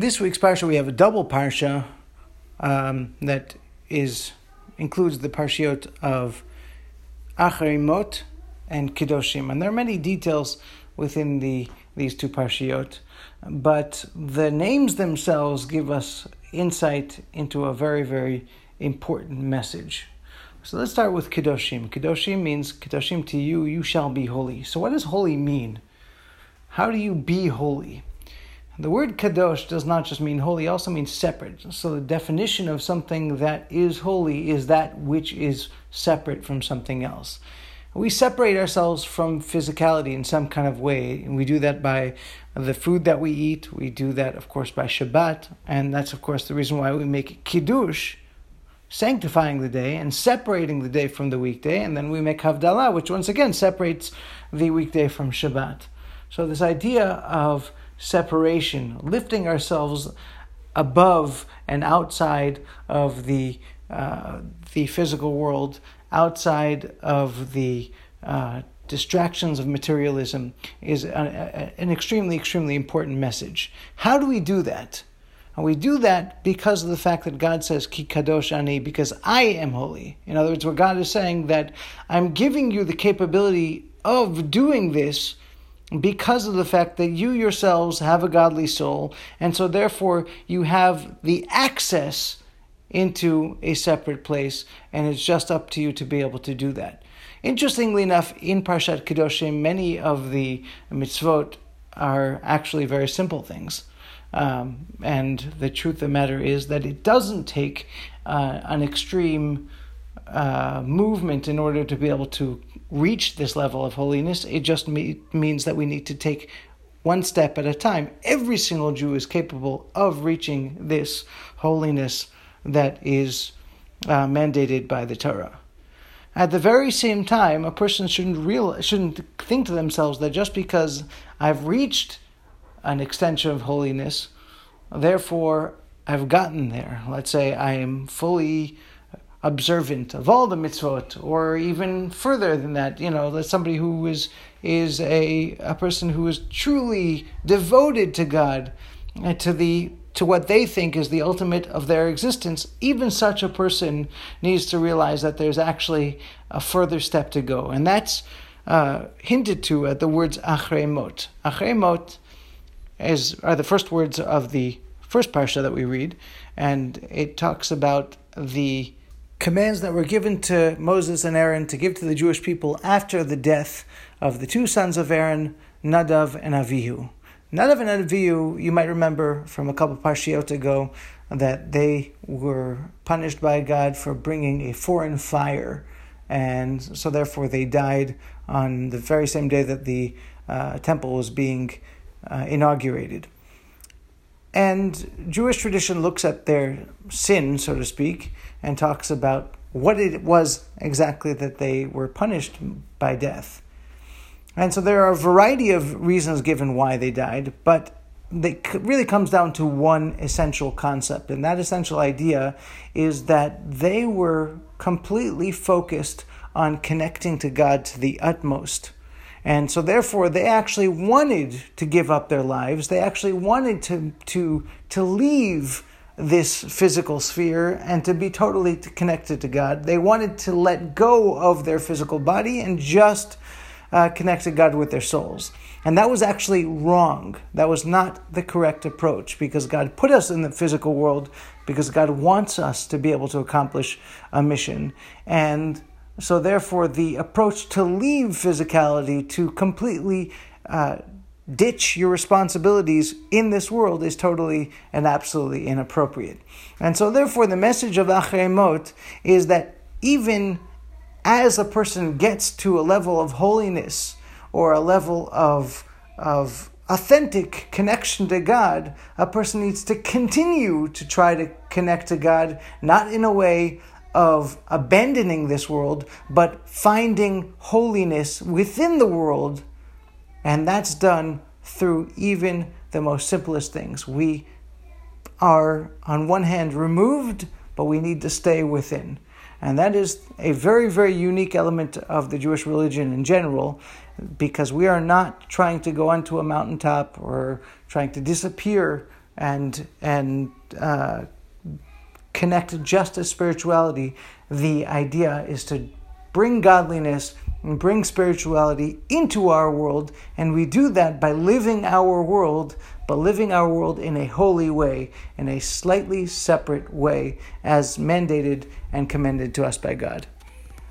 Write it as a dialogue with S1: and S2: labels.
S1: This week's parsha we have a double parsha um, that is includes the parshiot of Acharei Mot and Kedoshim, and there are many details within the these two parshiot, but the names themselves give us insight into a very very important message. So let's start with Kedoshim. Kedoshim means Kedoshim tihyu, you shall be holy. So what does holy mean? How do you be holy? The word kadosh does not just mean holy, it also means separate. So the definition of something that is holy is that which is separate from something else. We separate ourselves from physicality in some kind of way, and we do that by the food that we eat. We do that, of course, by Shabbat, and that's, of course, the reason why we make kiddush, sanctifying the day and separating the day from the weekday, and then we make Havdalah, which once again separates the weekday from Shabbat. So this idea of separation, lifting ourselves above and outside of the uh, the physical world, outside of the uh, distractions of materialism, is a, a, an extremely, extremely important message. How do we do that? And we do that because of the fact that God says, Ki kadosh ani, because I am holy. In other words, what God is saying that I'm giving you the capability of doing this because of the fact that you yourselves have a godly soul, and so therefore you have the access into a separate place, and it's just up to you to be able to do that. Interestingly enough, in Parshat Kedoshim, many of the mitzvot are actually very simple things. Um, and the truth of the matter is that it doesn't take uh, an extreme uh, movement in order to be able to reach this level of holiness. It just me- means that we need to take one step at a time. Every single Jew is capable of reaching this holiness that is uh, mandated by the Torah. At the very same time, a person shouldn't real shouldn't think to themselves that just because I've reached an extension of holiness, therefore I've gotten there. Let's say I am fully observant of all the mitzvot, or even further than that, you know, that somebody who is is a a person who is truly devoted to God, and to the to what they think is the ultimate of their existence, even such a person needs to realize that there's actually a further step to go, and that's uh, hinted to at the words Achrei Mot. Achremot is are the first words of the first parsha that we read, and it talks about the commands that were given to Moses and Aaron to give to the Jewish people after the death of the two sons of Aaron, Nadav and Avihu. Nadav and Avihu, you might remember from a couple parshiot ago, that they were punished by God for bringing a foreign fire, and so therefore they died on the very same day that the uh, temple was being uh, inaugurated. And Jewish tradition looks at their sin, so to speak, and talks about what it was exactly that they were punished by death. And so there are a variety of reasons given why they died, but it really comes down to one essential concept. And that essential idea is that they were completely focused on connecting to God to the utmost. And so therefore they actually wanted to give up their lives. They actually wanted to to to leave this physical sphere and to be totally connected to God. They wanted to let go of their physical body and just uh, connect to God with their souls. And that was actually wrong. That was not the correct approach because God put us in the physical world because God wants us to be able to accomplish a mission. And so, therefore, the approach to leave physicality, to completely uh, ditch your responsibilities in this world, is totally and absolutely inappropriate. And so, therefore, the message of Achrei Mot is that even as a person gets to a level of holiness or a level of, of authentic connection to God, a person needs to continue to try to connect to God, not in a way of abandoning this world, but finding holiness within the world. And that's done through even the most simplest things. We are, on one hand, removed, but we need to stay within. And that is a very, very unique element of the Jewish religion in general, because we are not trying to go onto a mountaintop or trying to disappear and and uh, connect just to spirituality, the idea is to bring godliness and bring spirituality into our world, and we do that by living our world, but living our world in a holy way, in a slightly separate way, as mandated and commended to us by God.